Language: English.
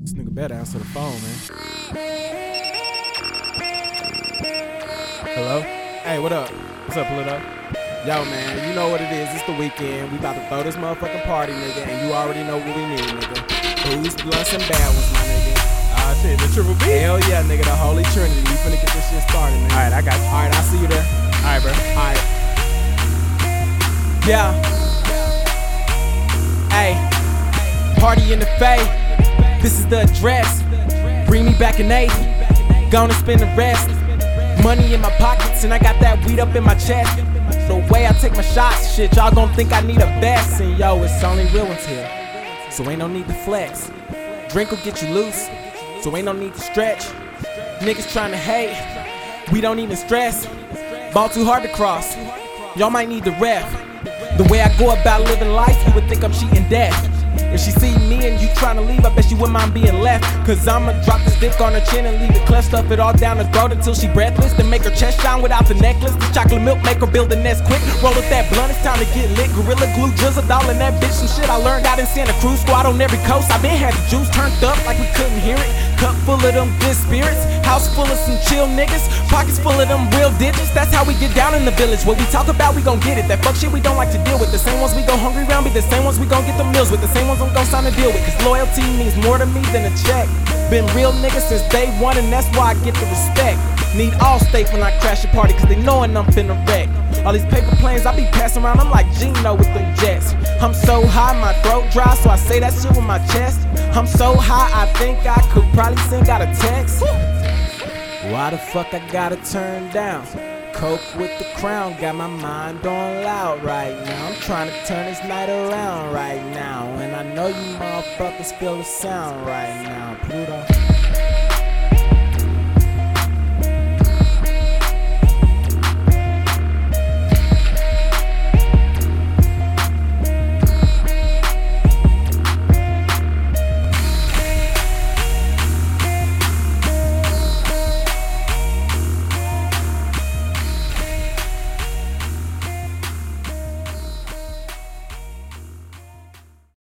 This nigga better answer the phone, man. Hello? Hey, what up? What's up, Pluto? Yo, man, you know what it is. It's the weekend. We about to throw this motherfucking party, nigga, and you already know what we need, nigga. Booze, blunts, and bad ones, my nigga. Ah, shit, the triple B. Hell yeah, nigga, the Holy Trinity. We finna get this shit started, nigga. All right, I got you. All right, I'll see you there. All right, bro. Alright. Yeah. Party in the Bay. This is the address. Bring me back an eight. Gonna spend the rest. Money in my pockets and I got that weed up in my chest. The way I take my shots, shit, y'all gon' think I need a vest. And yo, it's only real ones here. So ain't no need to flex. Drink will get you loose. So ain't no need to stretch. Niggas trying to hate. We don't even stress. Ball too hard to cross. Y'all might need the ref. The way I go about living life, you would think I'm cheating death. If she see me and you tryna leave, I bet she wouldn't mind being left. Cause I'ma drop the stick on her chin and leave it cleft, stuff it all down her throat until she breathless. Then make her chest shine without the necklace. The chocolate milk make her build the nest quick. Roll up that blunt, it's time to get lit. Gorilla glue, drizzled all in that bitch. Some shit I learned out in Santa Cruz. Squad on every coast. I been had the juice turned up like we couldn't hear it. Cup full of them good spirits. House full of some chill niggas. Pockets full of them real digits. That's how we get down in the village. What we talk about, we gon' get it. That fuck shit we don't like to deal with. The same ones we go hungry round be the same ones we gon' get the meals with. The same ones I'm gon' sign a deal with. Cause loyalty means more to me than a check. Been real niggas since day one, and that's why I get the respect. Need Allstate when I crash a party, cause they knowin' I'm finna wreck. All these paper planes I be passing around, I'm like Geno with them jets. I'm so high, my throat dry, so I say that shit with my chest. I'm so high, I think I could probably sing out a text. Why the fuck I gotta turn down? Coke with the crown, got my mind on loud right now. I'm trying to turn this night around right now. And I know you motherfuckers feel the sound right now. Pluto.